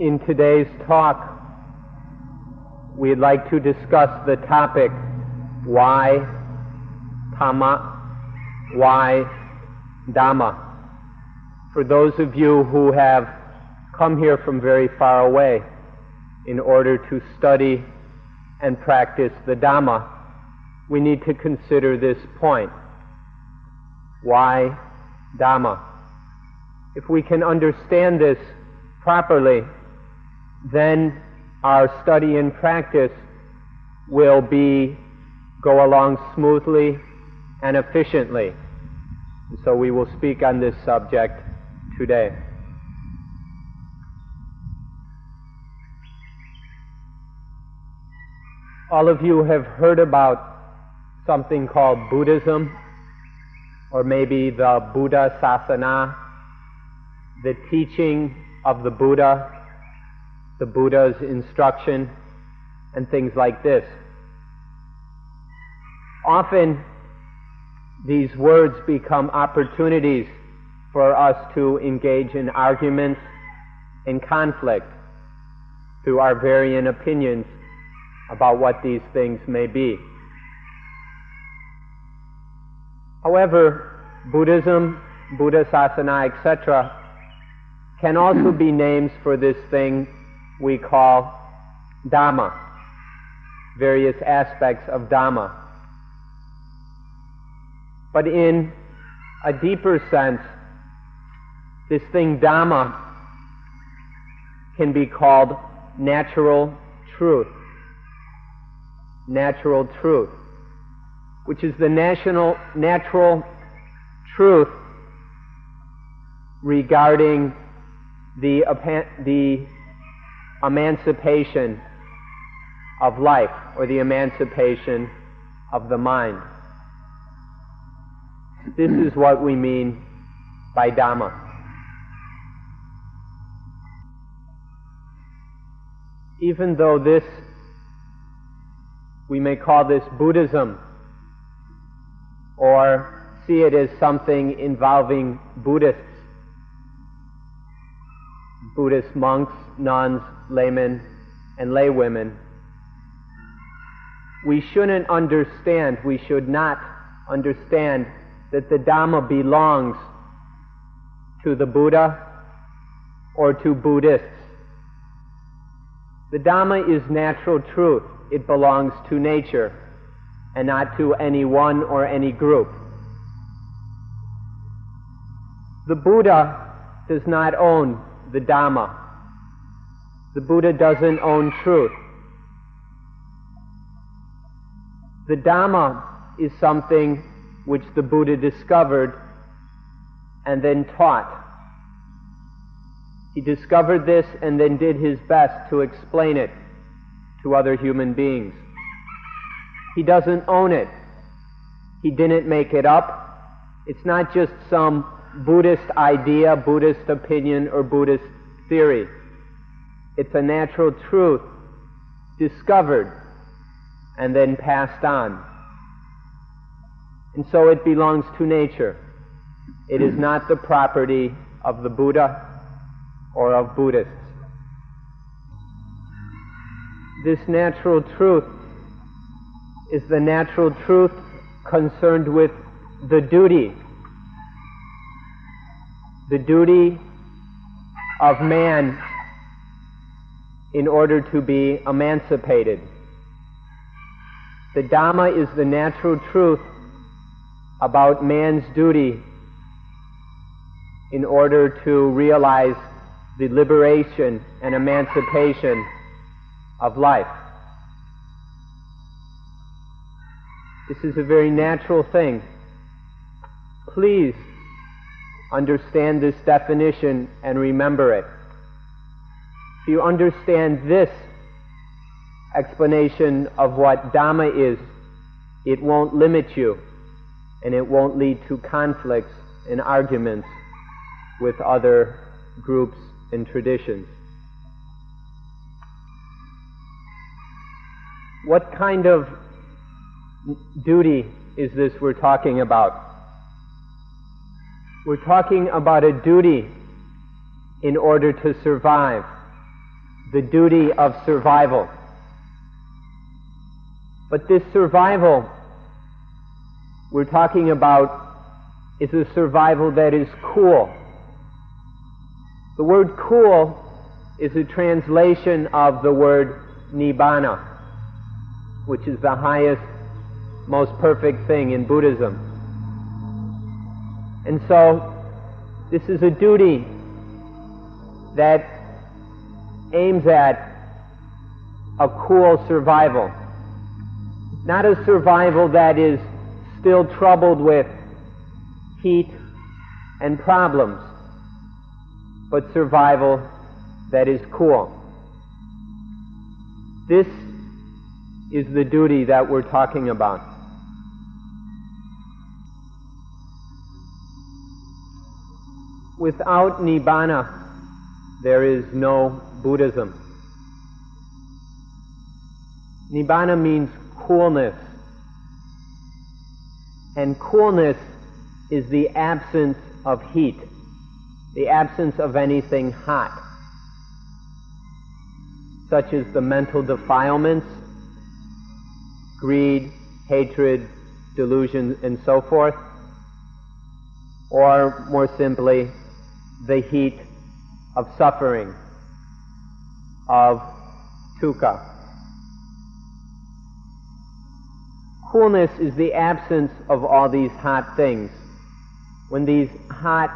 In today's talk, we'd like to discuss the topic why Dhamma, why Dhamma. For those of you who have come here from very far away in order to study and practice the Dhamma, we need to consider this point. Why Dhamma? If we can understand this properly, then our study and practice will be go along smoothly and efficiently. so we will speak on this subject today. All of you have heard about something called Buddhism, or maybe the Buddha Sasana, the teaching of the Buddha, the Buddha's instruction, and things like this. Often, these words become opportunities for us to engage in arguments and conflict through our varying opinions about what these things may be. However, Buddhism, Buddha Sasana, etc., can also be names for this thing we call Dhamma, various aspects of Dhamma. But in a deeper sense, this thing Dhamma can be called natural truth. Natural truth, which is the national, natural truth regarding the, the emancipation of life or the emancipation of the mind. This is what we mean by Dhamma. Even though this, we may call this Buddhism, or see it as something involving Buddhists, Buddhist monks, nuns, laymen, and laywomen. We shouldn't understand, we should not understand that the Dhamma belongs to the Buddha or to Buddhists. The Dhamma is natural truth. It belongs to nature and not to any one or any group. The Buddha does not own the Dhamma. The Buddha doesn't own truth. The Dhamma is something which the Buddha discovered and then taught. He discovered this and then did his best to explain it to other human beings. He doesn't own it. He didn't make it up. It's not just some Buddhist idea, Buddhist opinion, or Buddhist theory. It's a natural truth discovered and then passed on. And so it belongs to nature. It is not the property of the Buddha or of Buddhists. This natural truth is the natural truth concerned with the duty the duty of man in order to be emancipated. The Dhamma is the natural truth about man's duty in order to realize the liberation and emancipation of life. This is a very natural thing. Please understand this definition and remember it. If you understand this explanation of what Dhamma is, it won't limit you and it won't lead to conflicts and arguments with other groups and traditions. What kind of duty is this we're talking about? We're talking about a duty in order to survive. the duty of survival. But this survival we're talking about is a survival that is cool. The word cool is a translation of the word nibbana, which is the highest, most perfect thing in Buddhism. And so, this is a duty that aims at a cool survival. Not a survival that is still troubled with heat and problems, but survival that is cool. This is the duty that we're talking about. Without Nibbana, there is no Buddhism. Nibbana means coolness. And coolness is the absence of heat, the absence of anything hot, such as the mental defilements, greed, hatred, delusion, and so forth, or more simply, the heat of suffering, of dukkha. Coolness is the absence of all these hot things. When these hot,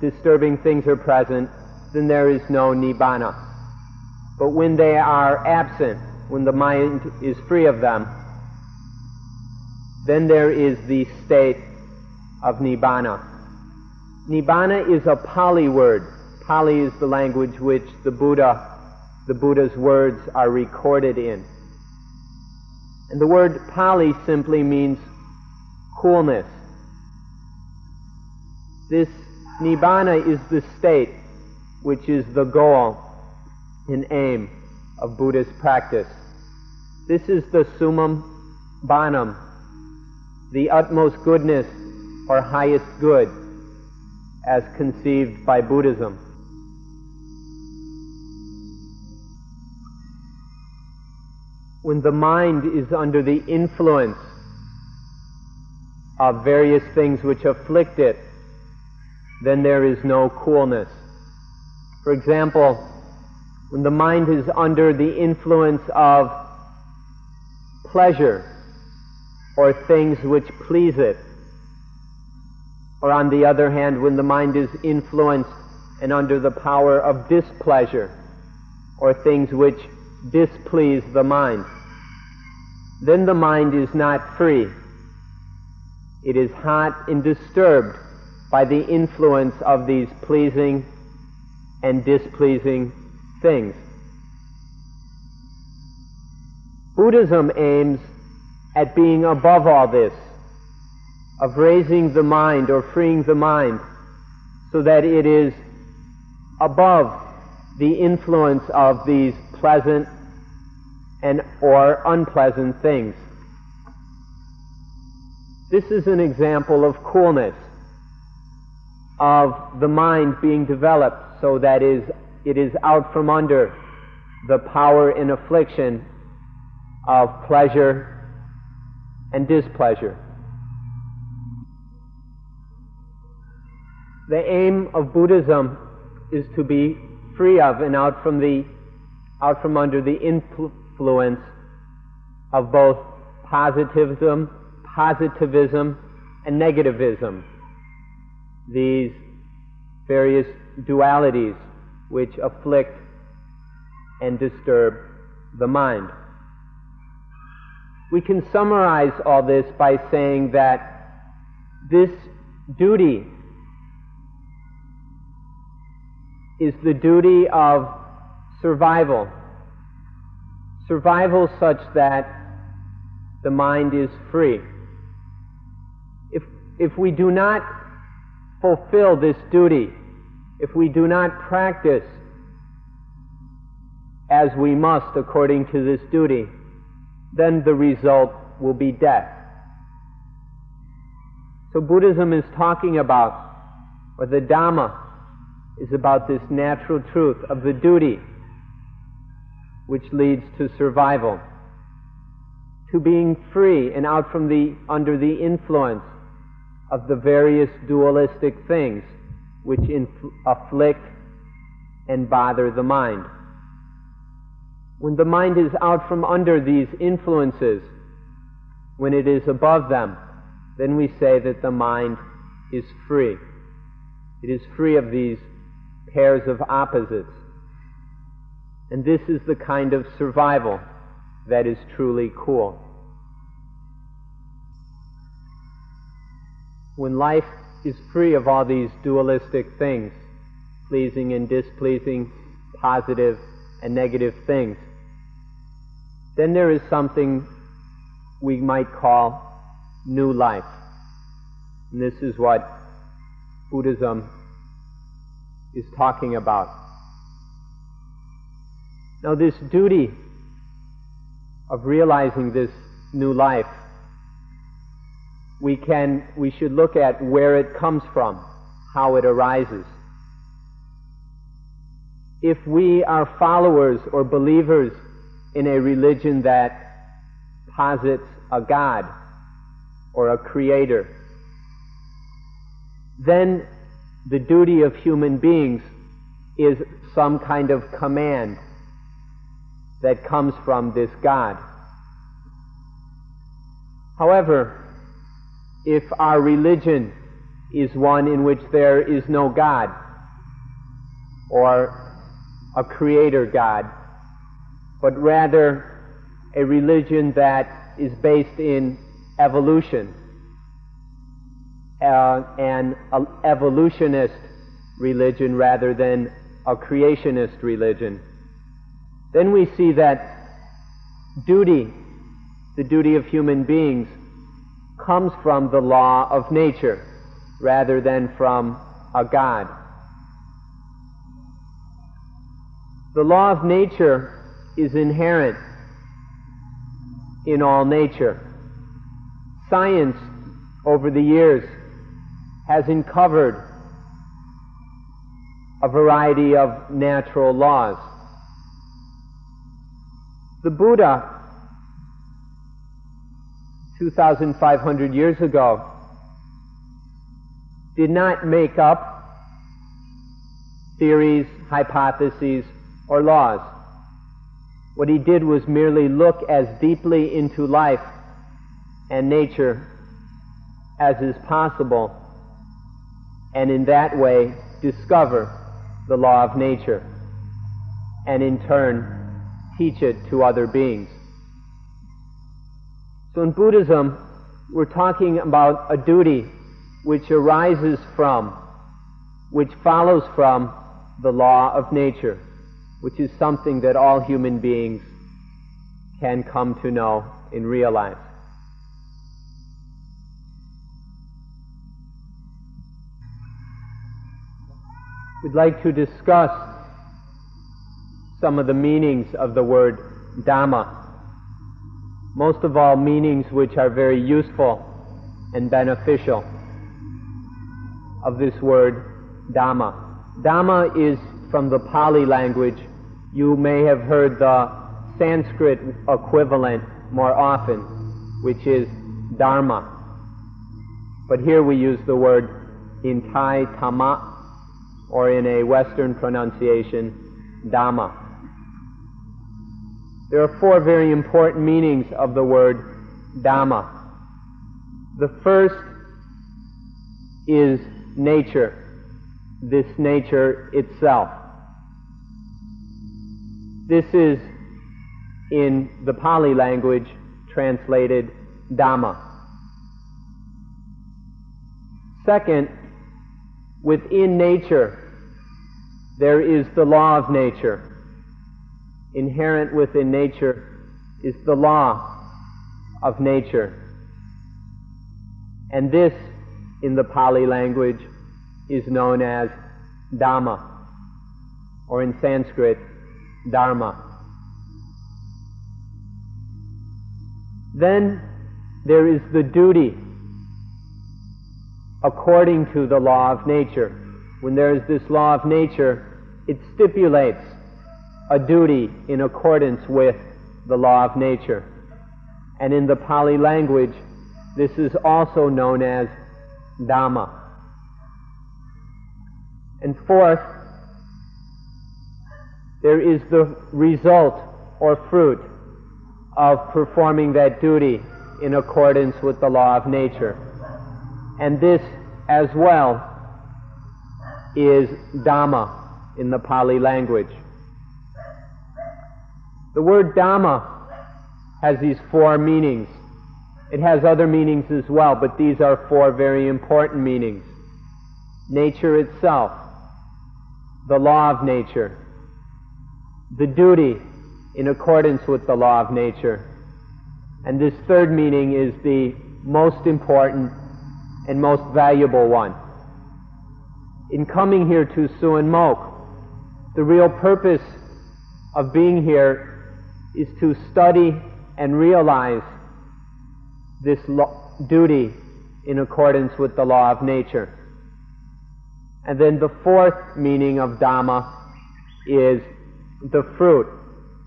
disturbing things are present, then there is no nibbana. But when they are absent, when the mind is free of them, then there is the state of nibbana. Nibbana is a Pali word. Pali is the language which the Buddha, the Buddha's words are recorded in. And the word Pali simply means coolness. This Nibbana is the state which is the goal and aim of Buddhist practice. This is the summum bonum, the utmost goodness or highest good as conceived by Buddhism. when the mind is under the influence of various things which afflict it, then there is no coolness. For example, when the mind is under the influence of pleasure or things which please it, or on the other hand, when the mind is influenced and under the power of displeasure or things which displease the mind, then the mind is not free. It is hot and disturbed by the influence of these pleasing and displeasing things. Buddhism aims at being above all this, of raising the mind or freeing the mind so that it is above the influence of these pleasant and or unpleasant things. This is an example of coolness, of the mind being developed so that is, it is out from under the power and affliction of pleasure and displeasure. The aim of Buddhism is to be free of and out from the out from under the influence of both positivism, positivism, and negativism. These various dualities which afflict and disturb the mind. We can summarize all this by saying that this duty is the duty of survival survival such that the mind is free. If, if we do not fulfill this duty, if we do not practice as we must according to this duty, then the result will be death. So Buddhism is talking about, or the Dhamma is about this natural truth of the duty which leads to survival, to being free and out from the, under the influence of the various dualistic things which afflict and bother the mind. When the mind is out from under these influences, when it is above them, then we say that the mind is free. It is free of these pairs of opposites. And this is the kind of survival that is truly cool. When life is free of all these dualistic things, pleasing and displeasing, positive and negative things, then there is something we might call new life. And this is what Buddhism is talking about. Now, this duty of realizing this new life, we can, we should look at where it comes from, how it arises. If we are followers or believers in a religion that posits a God or a creator, then the duty of human beings is some kind of command that comes from this God. However, if our religion is one in which there is no God or a creator God, but rather a religion that is based in evolution, uh, an evolutionist religion rather than a creationist religion, then we see that duty, the duty of human beings, comes from the law of nature rather than from a God. The law of nature is inherent in all nature. Science, over the years, has uncovered a variety of natural laws. The Buddha, 2,500 years ago, did not make up theories, hypotheses, or laws. What he did was merely look as deeply into life and nature as is possible and in that way discover the law of nature and in turn teach it to other beings. So in Buddhism, we're talking about a duty which arises from, which follows from the law of nature, which is something that all human beings can come to know and realize. We'd like to discuss some of the meanings of the word Dhamma. Most of all, meanings which are very useful and beneficial of this word Dhamma. Dhamma is from the Pali language. You may have heard the Sanskrit equivalent more often, which is Dharma. But here we use the word in Thai, Tama, or in a Western pronunciation, Dhamma. There are four very important meanings of the word Dhamma. The first is nature, this nature itself. This is, in the Pali language, translated Dhamma. Second within nature, there is the law of nature. Inherent within nature is the law of nature. And this, in the Pali language, is known as Dhamma, or in Sanskrit, Dharma. Then there is the duty according to the law of nature. When there is this law of nature, it stipulates a duty in accordance with the law of nature. And in the Pali language, this is also known as Dhamma. And fourth, there is the result or fruit of performing that duty in accordance with the law of nature. And this as well is Dhamma in the Pali language. The word Dhamma has these four meanings. It has other meanings as well, but these are four very important meanings. Nature itself, the law of nature, the duty in accordance with the law of nature, and this third meaning is the most important and most valuable one. In coming here to Suan Mokkh, the real purpose of being here is to study and realize this lo- duty in accordance with the law of nature. And then the fourth meaning of Dhamma is the fruit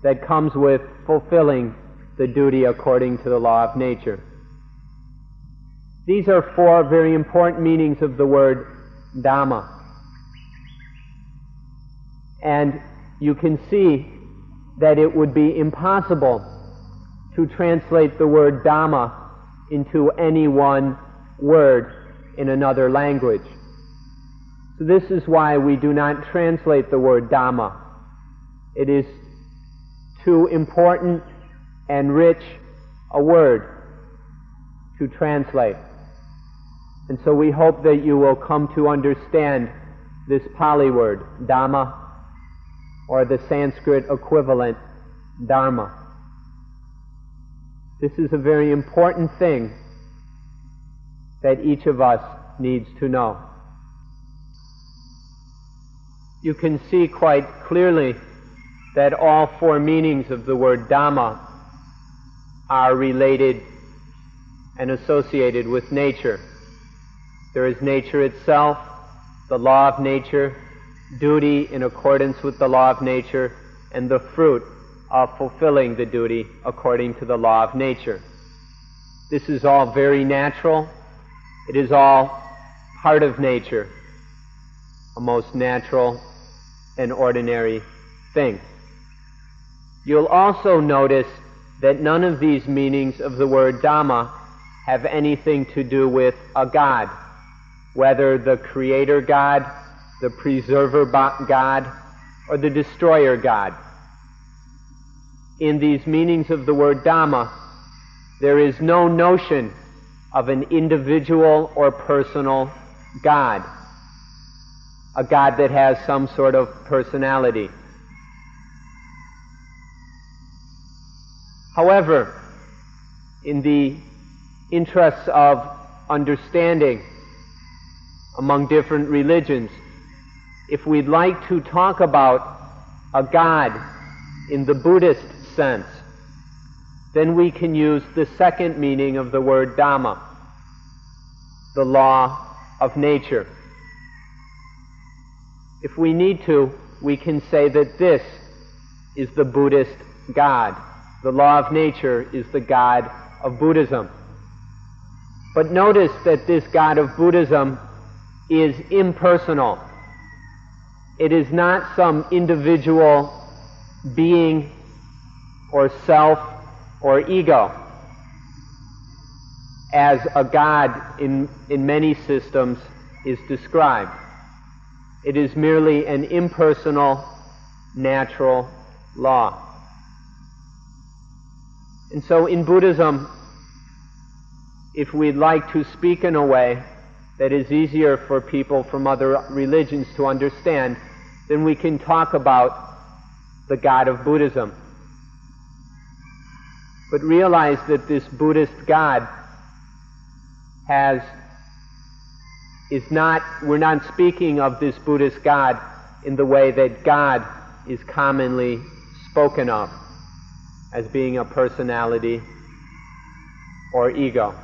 that comes with fulfilling the duty according to the law of nature. These are four very important meanings of the word Dhamma. And you can see that it would be impossible to translate the word Dhamma into any one word in another language. So this is why we do not translate the word Dhamma. It is too important and rich a word to translate. And so we hope that you will come to understand this Pali word, Dhamma, or the Sanskrit equivalent, Dharma. This is a very important thing that each of us needs to know. You can see quite clearly that all four meanings of the word Dhamma are related and associated with nature. There is nature itself, the law of nature, duty in accordance with the law of nature, and the fruit of fulfilling the duty according to the law of nature. This is all very natural. It is all part of nature, a most natural and ordinary thing. You'll also notice that none of these meanings of the word Dhamma have anything to do with a God, whether the creator God, the preserver God, or the destroyer God. In these meanings of the word Dhamma, there is no notion of an individual or personal God, a God that has some sort of personality. However, in the interests of understanding among different religions, if we'd like to talk about a God in the Buddhist sense, then we can use the second meaning of the word Dhamma, the law of nature. If we need to, we can say that this is the Buddhist God. The law of nature is the God of Buddhism. But notice that this God of Buddhism is impersonal. It is not some individual being or self or ego as a God in, in many systems is described. It is merely an impersonal, natural law. And so in Buddhism, if we'd like to speak in a way that is easier for people from other religions to understand, then we can talk about the God of Buddhism. But realize that this Buddhist God has is not we're not speaking of this Buddhist God in the way that God is commonly spoken of as being a personality or ego.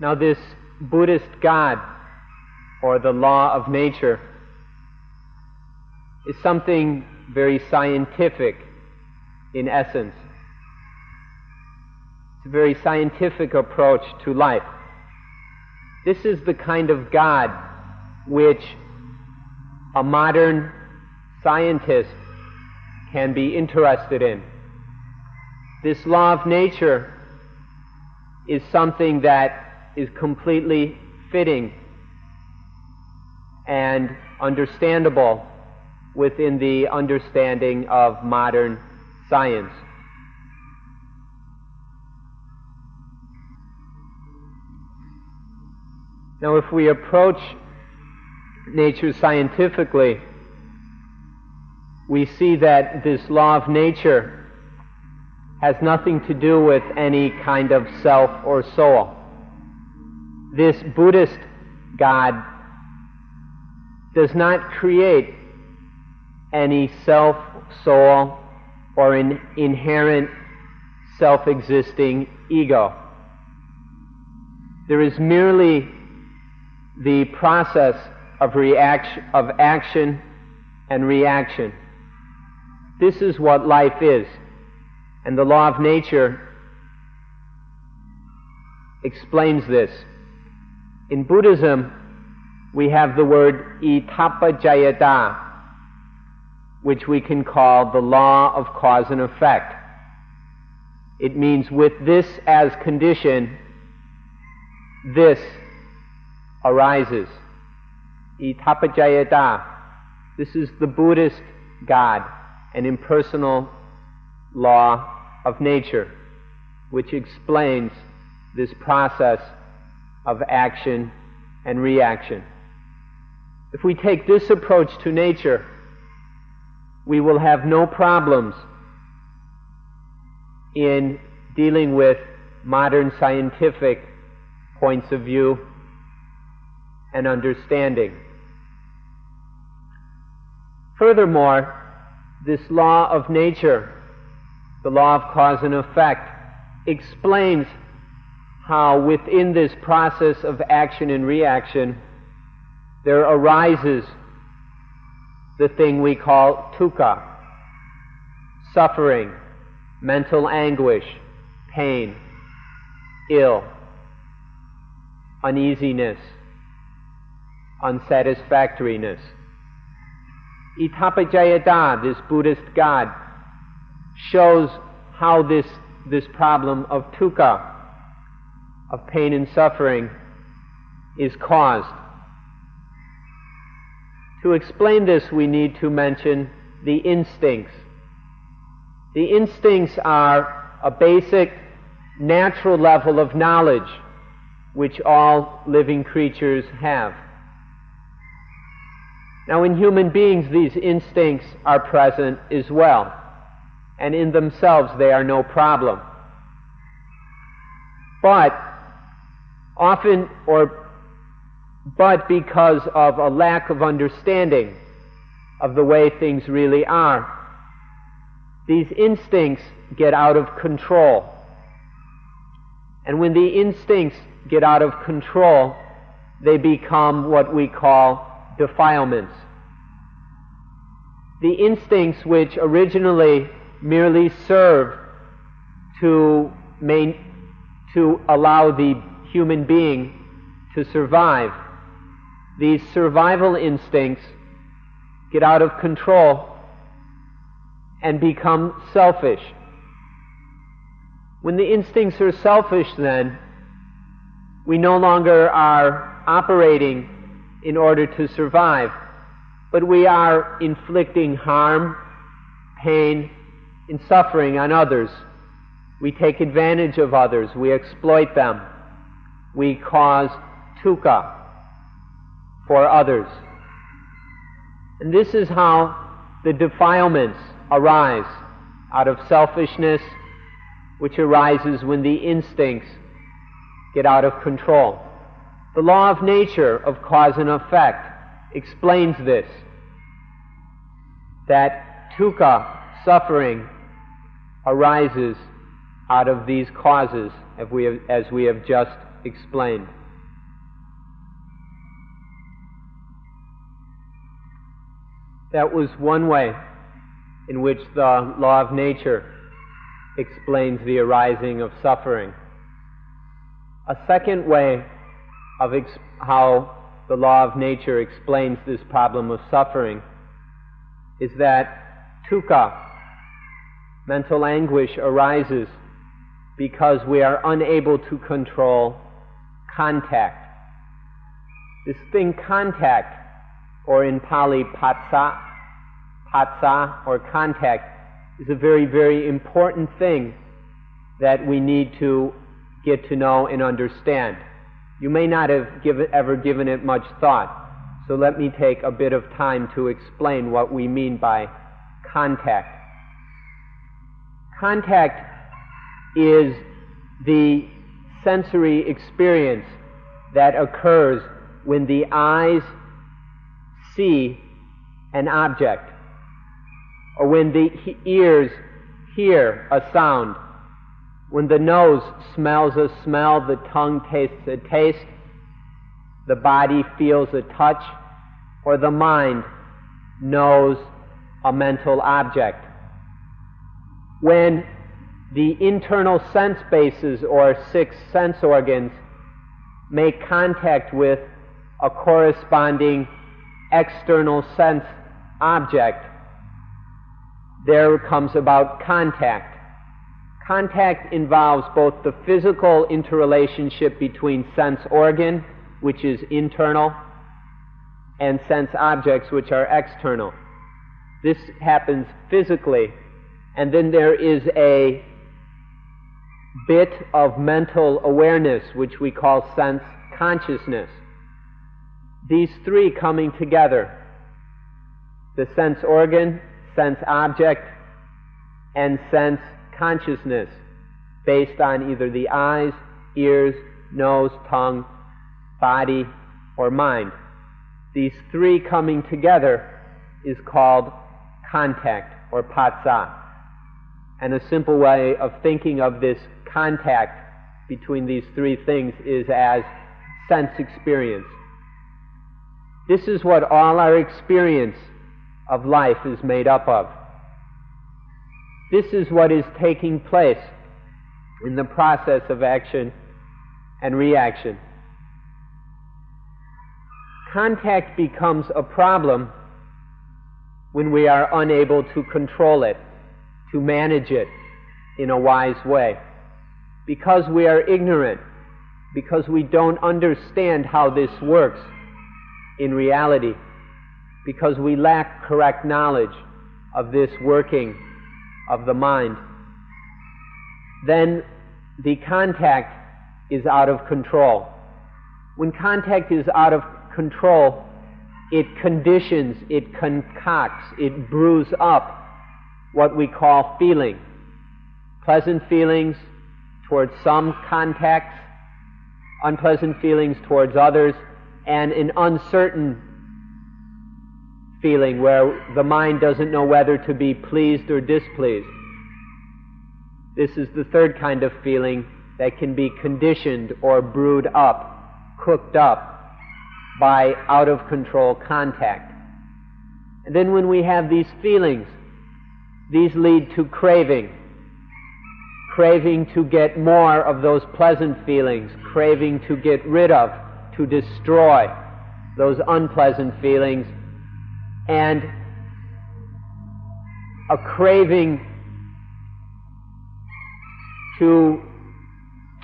Now, this Buddhist God, or the law of nature, is something very scientific in essence. It's a very scientific approach to life. This is the kind of God which a modern scientist can be interested in. This law of nature is something that is completely fitting and understandable within the understanding of modern science. Now, if we approach nature scientifically, we see that this law of nature has nothing to do with any kind of self or soul. This Buddhist God does not create any self, soul, or an inherent self existing ego. There is merely the process of reaction, of action and reaction. This is what life is. And the law of nature explains this. In Buddhism, we have the word idappaccayata, which we can call the law of cause and effect. It means with this as condition, this arises. Idappaccayata. This is the Buddhist God, an impersonal law of nature, which explains this process of action and reaction. If we take this approach to nature, we will have no problems in dealing with modern scientific points of view and understanding. Furthermore, this law of nature, the law of cause and effect, explains how within this process of action and reaction there arises the thing we call dukkha, suffering, mental anguish, pain, ill, uneasiness, unsatisfactoriness. Idappaccayata, this Buddhist God, shows how this, this problem of dukkha, of pain and suffering, is caused. To explain this, we need to mention the instincts. The instincts are a basic natural level of knowledge which all living creatures have. Now, in human beings, these instincts are present as well, and in themselves they are no problem. But often, or but because of a lack of understanding of the way things really are, these instincts get out of control. And when the instincts get out of control, they become what we call defilements. The instincts which originally merely serve to, main, to allow the human being to survive, these survival instincts get out of control and become selfish. When the instincts are selfish, then, we no longer are operating in order to survive, but we are inflicting harm, pain, and suffering on others. We take advantage of others. We exploit them. We cause dukkha for others. And this is how the defilements arise out of selfishness, which arises when the instincts get out of control. The law of nature of cause and effect explains this that dukkha, suffering, arises out of these causes as we have just explained. That was one way in which the law of nature explains the arising of suffering. A second way of how the law of nature explains this problem of suffering is that dukkha, mental anguish, arises because we are unable to control contact. This thing, contact, or in Pali, phassa, phassa, or contact, is a very, very important thing that we need to get to know and understand. You may not have ever given it much thought, so let me take a bit of time to explain what we mean by contact. Contact is the sensory experience that occurs when the eyes see an object or when the ears hear a sound, when the nose smells a smell, the tongue tastes a taste, the body feels a touch, or the mind knows a mental object. When the internal sense bases or six sense organs make contact with a corresponding external sense object, there comes about contact. Contact involves both the physical interrelationship between sense organ, which is internal, and sense objects, which are external. This happens physically, and then there is a bit of mental awareness, which we call sense consciousness. These three coming together the sense organ, sense object, and sense consciousness based on either the eyes, ears, nose, tongue, body, or mind. These three coming together is called contact or phassa. And a simple way of thinking of this contact between these three things is as sense experience. This is what all our experience of life is made up of. This is what is taking place in the process of action and reaction. Contact becomes a problem when we are unable to control it, to manage it in a wise way. Because we are ignorant, because we don't understand how this works in reality because we lack correct knowledge of this working of the mind, then the contact is out of control. When contact is out of control, it conditions, it concocts, it brews up what we call feeling. Pleasant feelings towards some contacts, unpleasant feelings towards others, and an uncertain feeling where the mind doesn't know whether to be pleased or displeased. This is the third kind of feeling that can be conditioned or brewed up, cooked up by out of control contact. And then when we have these feelings, these lead to craving. Craving to get more of those pleasant feelings, craving to get rid of, to destroy those unpleasant feelings and a craving to,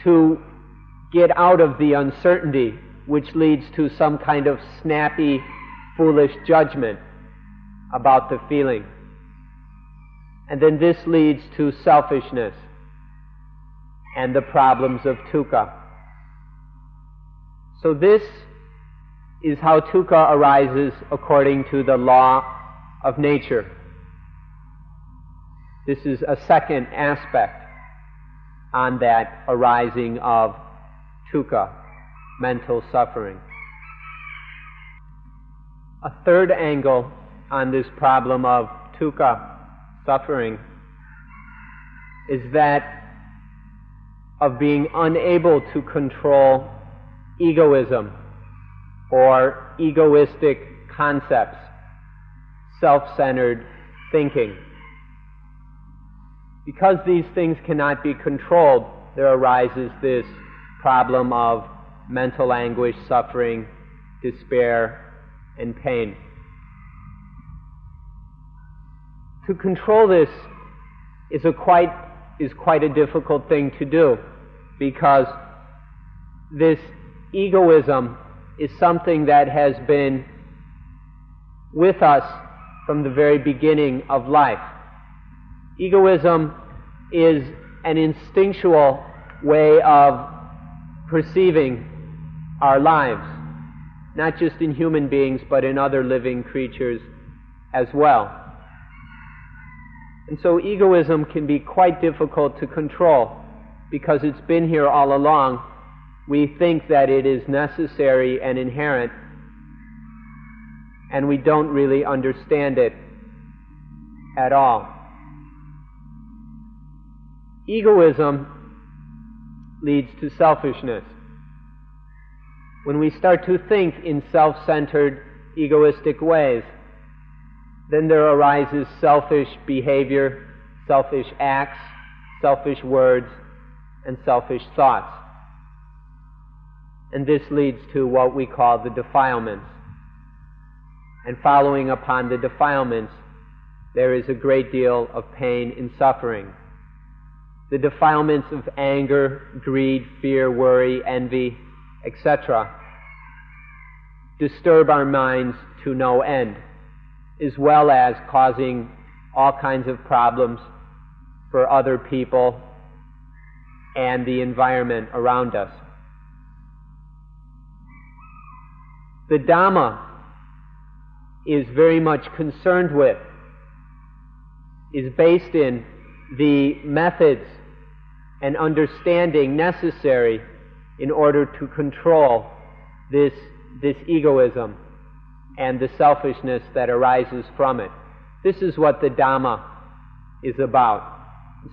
to get out of the uncertainty, which leads to some kind of snappy, foolish judgment about the feeling. And then this leads to selfishness and the problems of dukkha. So this is how dukkha arises according to the law of nature. This is a second aspect on that arising of dukkha, mental suffering. A third angle on this problem of dukkha, suffering, is that of being unable to control egoism or egoistic concepts, self-centered thinking. Because these things cannot be controlled, there arises this problem of mental anguish, suffering, despair, and pain. To control this is a quite is quite a difficult thing to do because this egoism is something that has been with us from the very beginning of life. Egoism is an instinctual way of perceiving our lives, not just in human beings, but in other living creatures as well. And so egoism can be quite difficult to control because it's been here all along. We think that it is necessary and inherent, and we don't really understand it at all. Egoism leads to selfishness. When we start to think in self centered, egoistic ways, then there arises selfish behavior, selfish acts, selfish words, and selfish thoughts. And this leads to what we call the defilements. And following upon the defilements, there is a great deal of pain and suffering. The defilements of anger, greed, fear, worry, envy, etc., disturb our minds to no end as well as causing all kinds of problems for other people and the environment around us. The Dhamma is very much concerned with, is based in the methods and understanding necessary in order to control this, this egoism and the selfishness that arises from it. This is what the Dhamma is about.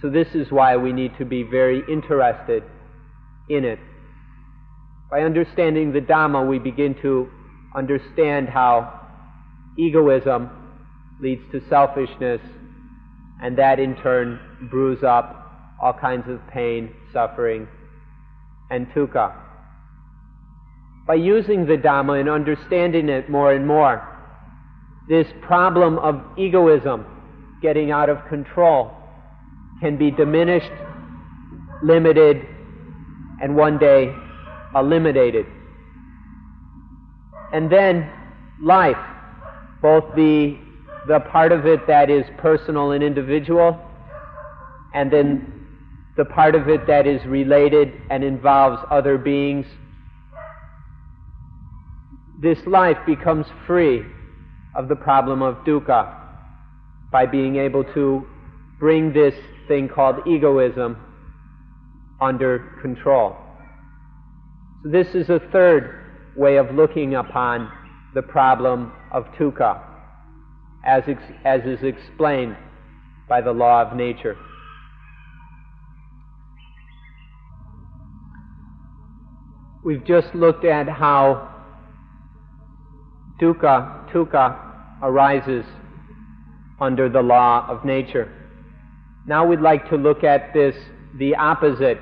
So, this is why we need to be very interested in it. By understanding the Dhamma, we begin to understand how egoism leads to selfishness, and that in turn brews up all kinds of pain, suffering, and dukkha by using the Dhamma and understanding it more and more, this problem of egoism getting out of control can be diminished, limited, and one day eliminated. And then life, both the, the part of it that is personal and individual, and then the part of it that is related and involves other beings this life becomes free of the problem of dukkha by being able to bring this thing called egoism under control. So this is a third way of looking upon the problem of dukkha, as, ex- as is explained by the law of nature. We've just looked at how dukkha, dukkha arises under the law of nature. Now we'd like to look at this, the opposite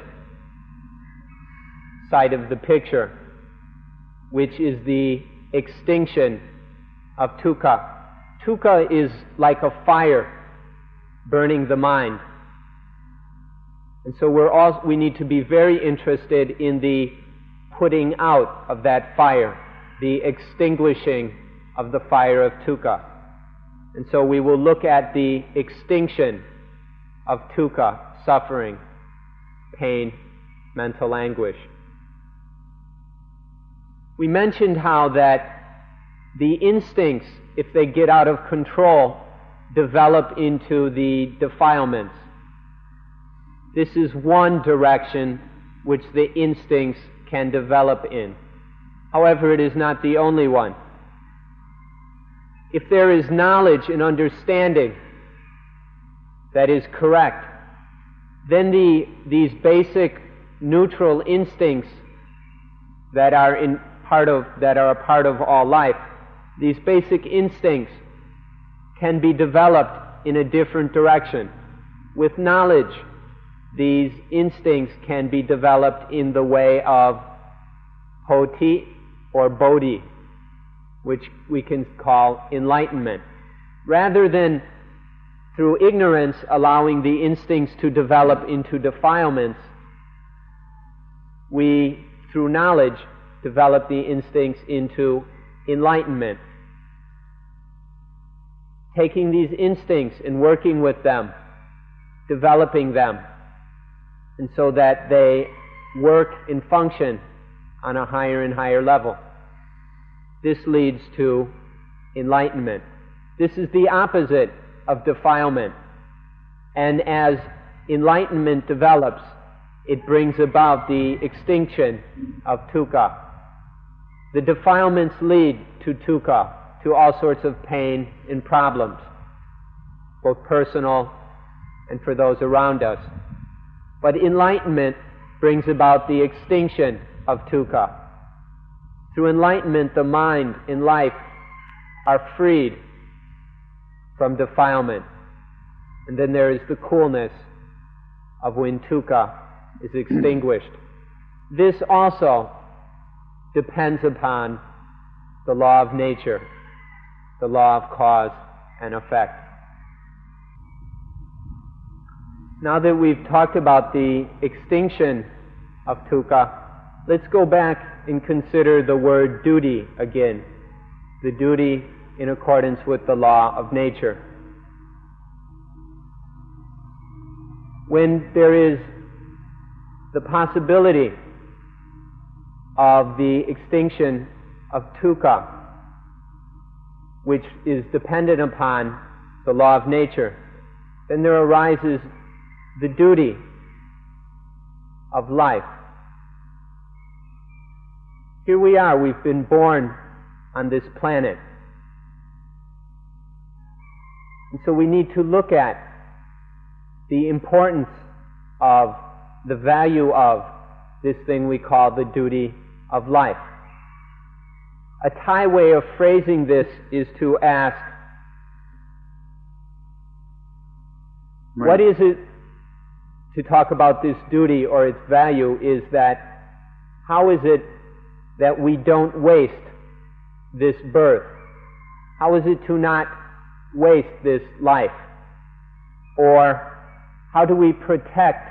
side of the picture, which is the extinction of dukkha. Dukkha is like a fire burning the mind. And so we're all, we need to be very interested in the putting out of that fire the extinguishing of the fire of dukkha. And so we will look at the extinction of dukkha, suffering, pain, mental anguish. We mentioned how that the instincts, if they get out of control, develop into the defilements. This is one direction which the instincts can develop in. However, it is not the only one. If there is knowledge and understanding that is correct, then the, these basic neutral instincts that are in part of that are a part of all life, these basic instincts can be developed in a different direction. With knowledge, these instincts can be developed in the way of poti or bodhi, which we can call enlightenment. Rather than through ignorance allowing the instincts to develop into defilements, we, through knowledge, develop the instincts into enlightenment. Taking these instincts and working with them, developing them, and so that they work and function on a higher and higher level. This leads to enlightenment. This is the opposite of defilement. And as enlightenment develops, it brings about the extinction of dukkha. The defilements lead to dukkha, to all sorts of pain and problems, both personal and for those around us. But enlightenment brings about the extinction of dukkha. Through enlightenment, the mind and life are freed from defilement. And then there is the coolness of when dukkha is extinguished. This also depends upon the law of nature, the law of cause and effect. Now that we've talked about the extinction of dukkha, let's go back and consider the word duty again. The duty in accordance with the law of nature. When there is the possibility of the extinction of dukkha, which is dependent upon the law of nature, then there arises the duty of life. Here we are, we've been born on this planet. And so we need to look at the importance of the value of this thing we call the duty of life. A Thai way of phrasing this is to ask, right. what is it to talk about this duty or its value is that how is it that we don't waste this birth? How is it to not waste this life? Or how do we protect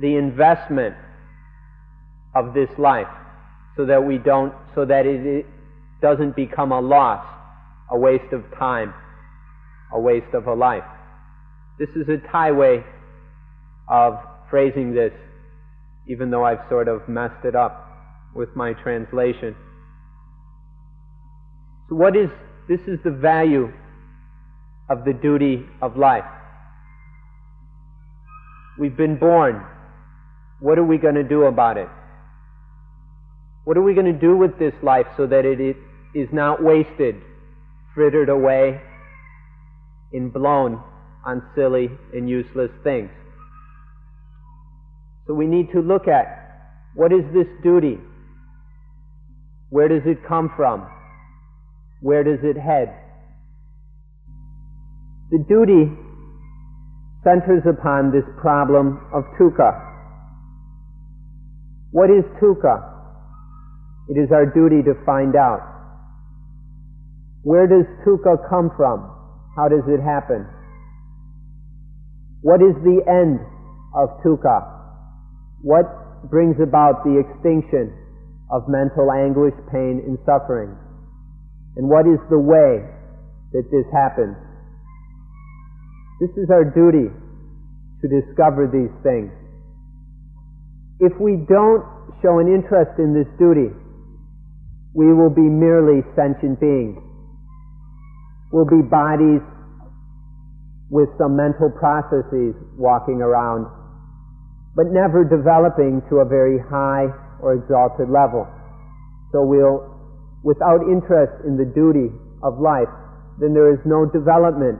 the investment of this life so that we don't, so that it doesn't become a loss, a waste of time, a waste of a life? This is a Thai way of phrasing this, even though I've sort of messed it up with my translation. So, what is this? Is the value of the duty of life. We've been born. What are we going to do about it? What are we going to do with this life so that it is not wasted, frittered away, and blown on silly and useless things? So we need to look at what is this duty? Where does it come from? Where does it head? The duty centers upon this problem of dukkha. What is dukkha? It is our duty to find out. Where does dukkha come from? How does it happen? What is the end of dukkha? What brings about the extinction of mental anguish, pain, and suffering? And what is the way that this happens? This is our duty to discover these things. If we don't show an interest in this duty, we will be merely sentient beings. We'll be bodies with some mental processes walking around, but never developing to a very high or exalted level. So we'll, without interest in the duty of life, then there is no development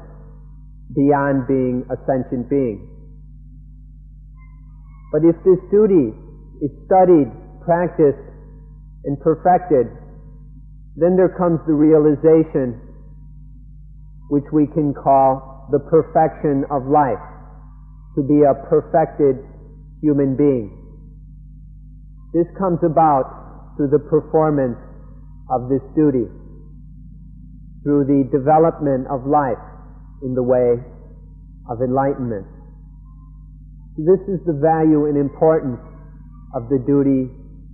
beyond being a sentient being. But if this duty is studied, practiced, and perfected, then there comes the realization which we can call the perfection of life, to be a perfected human being. This comes about through the performance of this duty, through the development of life in the way of enlightenment. This is the value and importance of the duty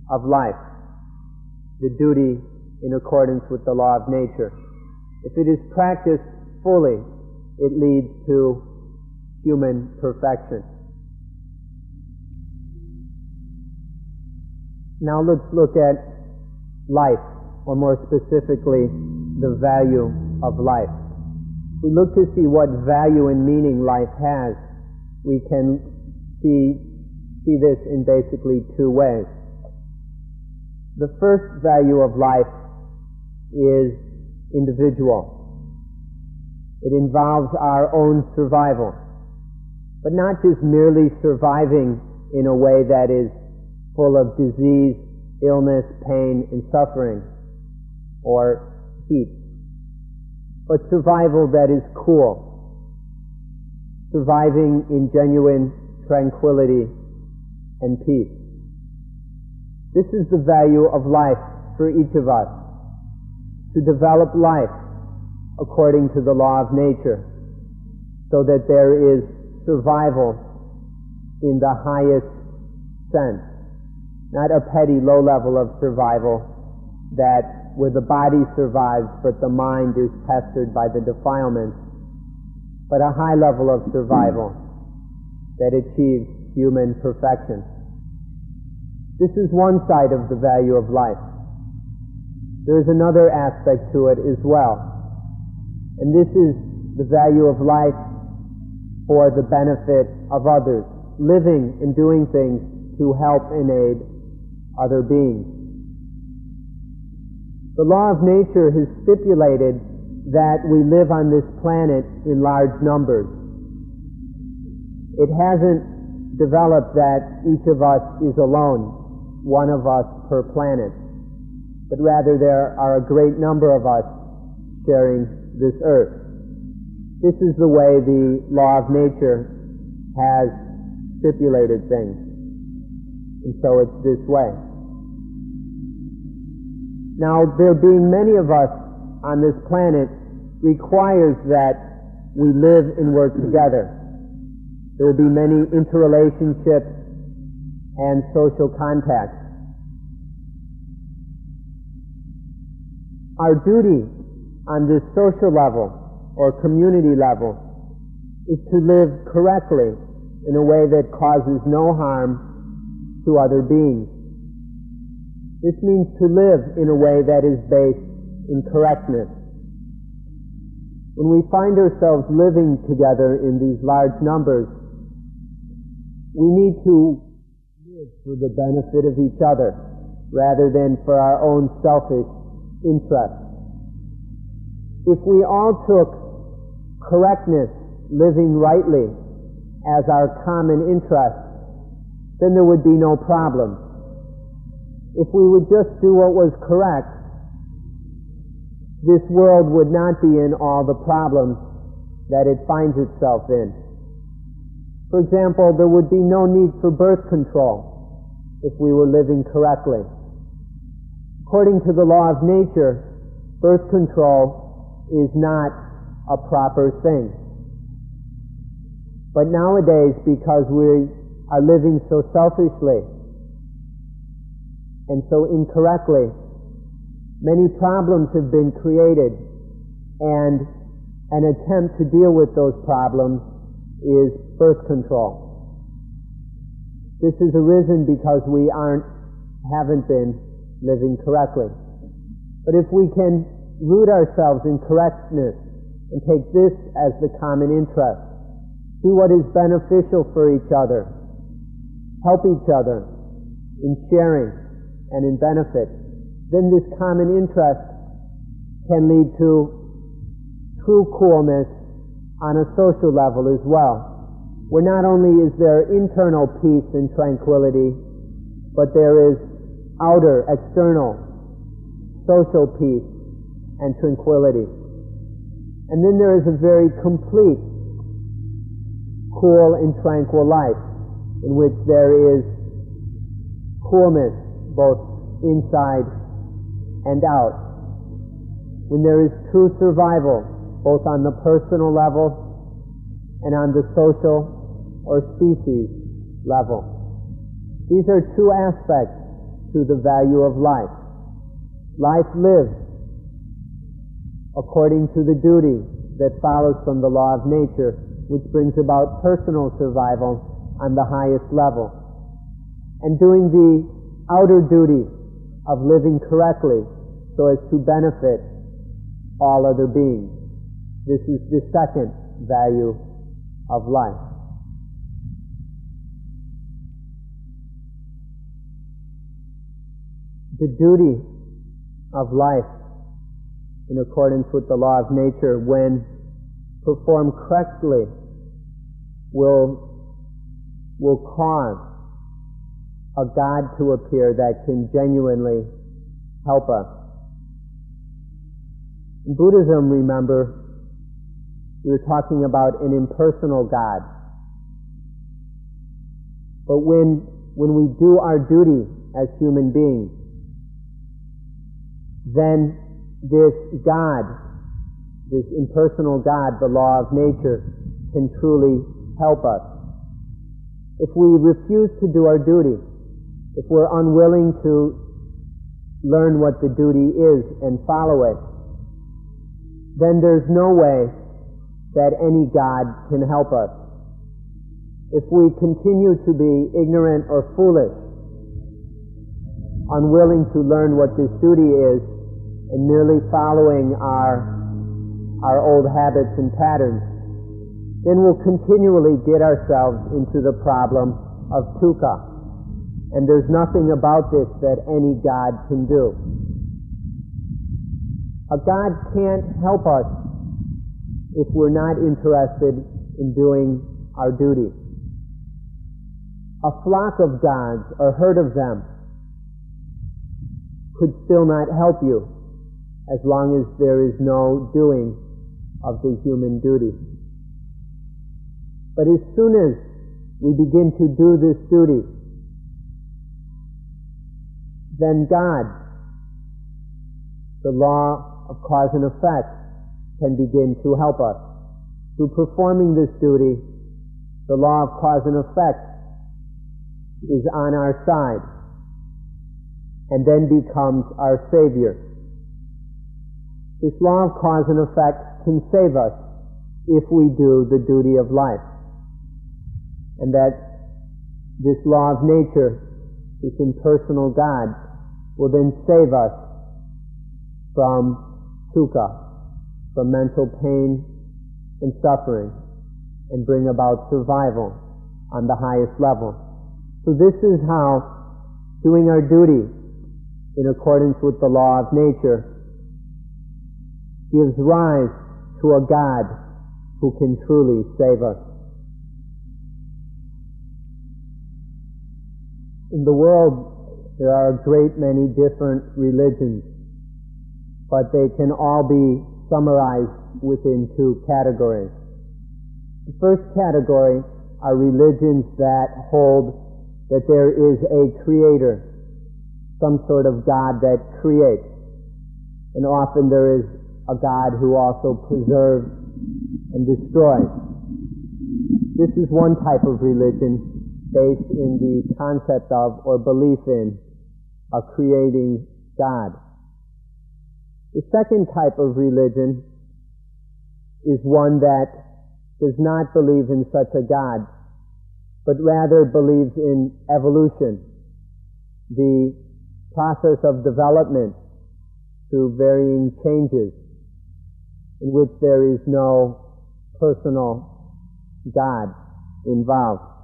of life, the duty in accordance with the law of nature. If it is practiced fully, it leads to human perfection. Now let's look at life, or more specifically, the value of life. We look to see what value and meaning life has. We can see, see this in basically two ways. The first value of life is individual. It involves our own survival, but not just merely surviving in a way that is full of disease, illness, pain, and suffering, or heat, but survival that is cool, surviving in genuine tranquility and peace. This is the value of life for each of us to develop life according to the law of nature so that there is survival in the highest sense. Not a petty low level of survival that where the body survives but the mind is pestered by the defilements, but a high level of survival that achieves human perfection. This is one side of the value of life. There is another aspect to it as well. And this is the value of life for the benefit of others, living and doing things to help and aid other beings. The law of nature has stipulated that we live on this planet in large numbers. It hasn't developed that each of us is alone, one of us per planet but rather there are a great number of us sharing this earth. This is the way the law of nature has stipulated things. And so it's this way. Now, there being many of us on this planet requires that we live and work together. There will be many interrelationships and social contacts. Our duty on this social level or community level is to live correctly in a way that causes no harm to other beings. This means to live in a way that is based in correctness. When we find ourselves living together in these large numbers, we need to live for the benefit of each other rather than for our own selfish interest. If we all took correctness, living rightly, as our common interest, then there would be no problem. If we would just do what was correct, this world would not be in all the problems that it finds itself in. For example, there would be no need for birth control if we were living correctly. According to the law of nature, birth control is not a proper thing. But nowadays, because we are living so selfishly and so incorrectly, many problems have been created and an attempt to deal with those problems is birth control. This has arisen because we aren't, haven't been living correctly. But if we can root ourselves in correctness and take this as the common interest, do what is beneficial for each other, help each other in sharing and in benefit, then this common interest can lead to true coolness on a social level as well, where not only is there internal peace and tranquility, but there is outer, external, social peace and tranquility. And then there is a very complete, cool and tranquil life in which there is coolness both inside and out. When there is true survival, both on the personal level and on the social or species level. These are two aspects to the value of life. Life lived according to the duty that follows from the law of nature, which brings about personal survival on the highest level. And doing the outer duty of living correctly so as to benefit all other beings. This is the second value of life. The duty of life in accordance with the law of nature when performed correctly will, will cause a God to appear that can genuinely help us. In Buddhism, remember, we were talking about an impersonal God. But when, when we do our duty as human beings, then this God, this impersonal God, the law of nature, can truly help us. If we refuse to do our duty, if we're unwilling to learn what the duty is and follow it, then there's no way that any God can help us. If we continue to be ignorant or foolish, unwilling to learn what this duty is, and merely following our, our old habits and patterns, then we'll continually get ourselves into the problem of dukkha. And there's nothing about this that any God can do. A God can't help us if we're not interested in doing our duty. A flock of gods, a herd of them, could still not help you as long as there is no doing of the human duty. But as soon as we begin to do this duty, then God, the law of cause and effect, can begin to help us. Through performing this duty, the law of cause and effect is on our side and then becomes our Savior. This law of cause and effect can save us if we do the duty of life. And that this law of nature, this impersonal God, will then save us from dukkha, from mental pain and suffering and bring about survival on the highest level. So this is how doing our duty in accordance with the law of nature gives rise to a God who can truly save us. In the world, there are a great many different religions, but they can all be summarized within two categories. The first category are religions that hold that there is a creator, some sort of God that creates. And often there is a God who also preserves and destroys. This is one type of religion based in the concept of or belief in a creating God. The second type of religion is one that does not believe in such a God, but rather believes in evolution, the process of development through varying changes in which there is no personal God involved.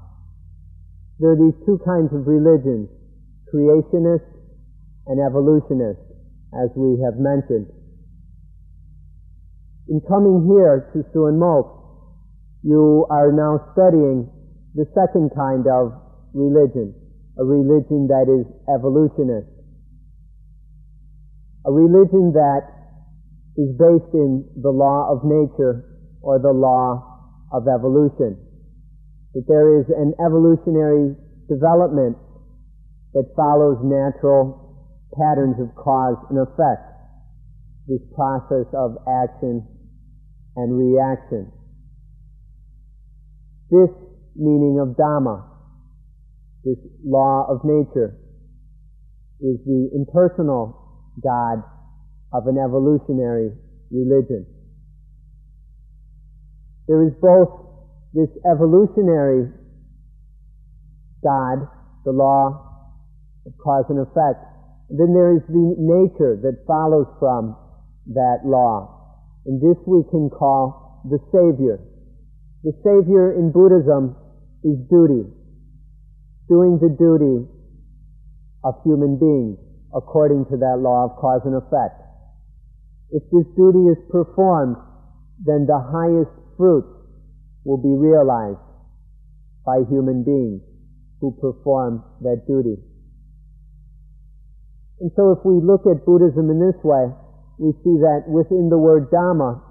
There are these two kinds of religions, creationist and evolutionist as we have mentioned. In coming here to Suan Mokkh, you are now studying the second kind of religion, a religion that is evolutionist. A religion that is based in the law of nature or the law of evolution. That there is an evolutionary development that follows natural patterns of cause and effect. This process of action and reaction. This meaning of Dhamma, this law of nature, is the impersonal God of an evolutionary religion. There is both this evolutionary God, the law of cause and effect, then there is the nature that follows from that law. And this we can call the Savior. The Savior in Buddhism is duty, doing the duty of human beings according to that law of cause and effect. If this duty is performed, then the highest fruits will be realized by human beings who perform that duty. And so if we look at Buddhism in this way, we see that within the word Dhamma,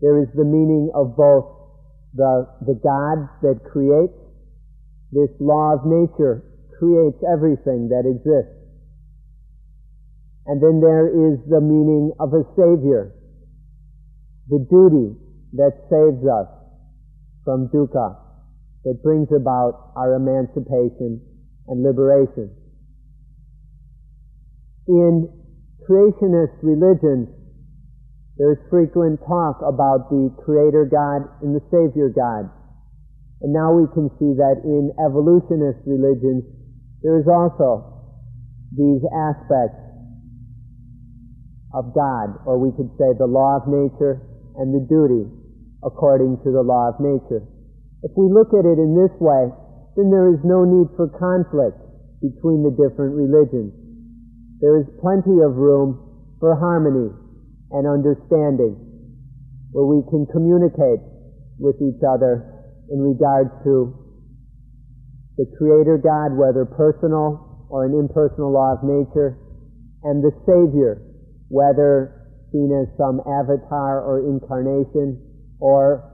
there is the meaning of both the, the God that creates, this law of nature creates everything that exists. And then there is the meaning of a Savior, the duty that saves us from dukkha, that brings about our emancipation and liberation. In creationist religions, there's frequent talk about the Creator God and the Savior God. And now we can see that in evolutionist religions, there is also these aspects of God, or we could say the law of nature and the duty according to the law of nature. If we look at it in this way, then there is no need for conflict between the different religions. There is plenty of room for harmony and understanding where we can communicate with each other in regards to the Creator God, whether personal or an impersonal law of nature, and the Savior, whether seen as some avatar or incarnation, or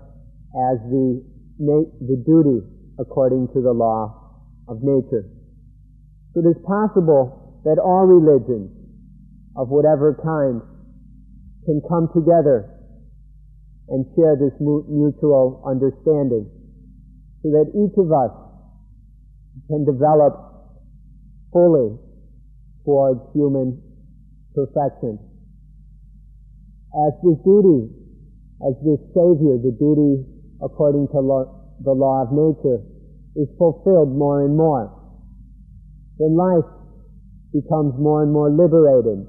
as the, the duty according to the law of nature. So it is possible that all religions of whatever kind can come together and share this mutual understanding so that each of us can develop fully towards human perfection. As this duty, as this Savior, the duty according to law, the law of nature, is fulfilled more and more, then life becomes more and more liberated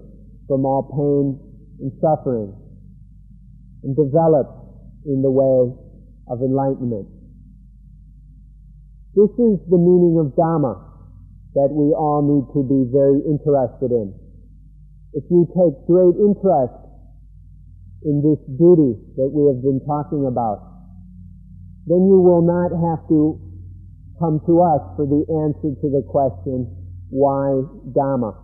from all pain and suffering and develops in the way of enlightenment. This is the meaning of Dhamma that we all need to be very interested in if you take great interest in this duty that we have been talking about, then you will not have to come to us for the answer to the question, why Dhamma?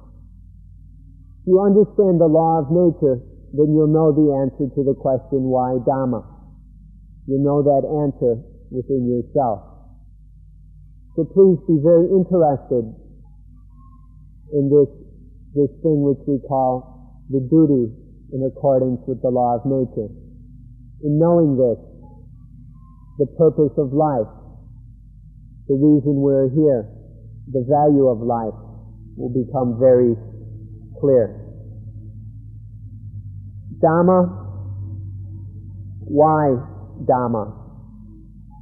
If you understand the law of nature, then you'll know the answer to the question, why Dhamma? You'll know that answer within yourself. So please be very interested in this this thing which we call the duty in accordance with the law of nature. In knowing this, the purpose of life, the reason we're here, the value of life will become very clear. Dhamma, why Dhamma?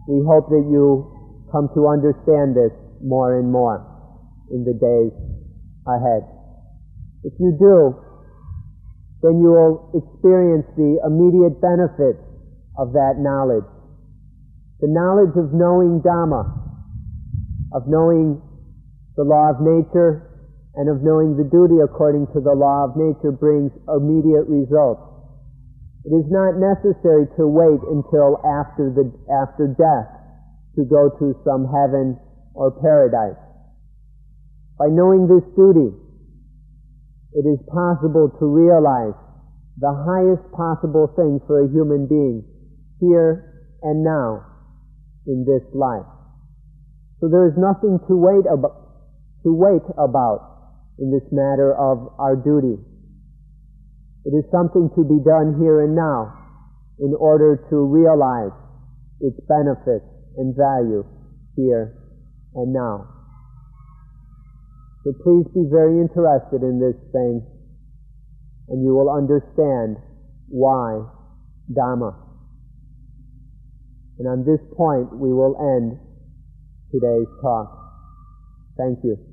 We hope that you come to understand this more and more in the days ahead. If you do, then you will experience the immediate benefits of that knowledge. The knowledge of knowing Dhamma, of knowing the law of nature, and of knowing the duty according to the law of nature brings immediate results. It is not necessary to wait until after the, after death to go to some heaven or paradise. By knowing this duty, it is possible to realize the highest possible thing for a human being here and now in this life. So there is nothing to wait about, to wait about in this matter of our duty. It is something to be done here and now in order to realize its benefits and value here and now. So please be very interested in this thing and you will understand why Dhamma. And on this point we will end today's talk. Thank you.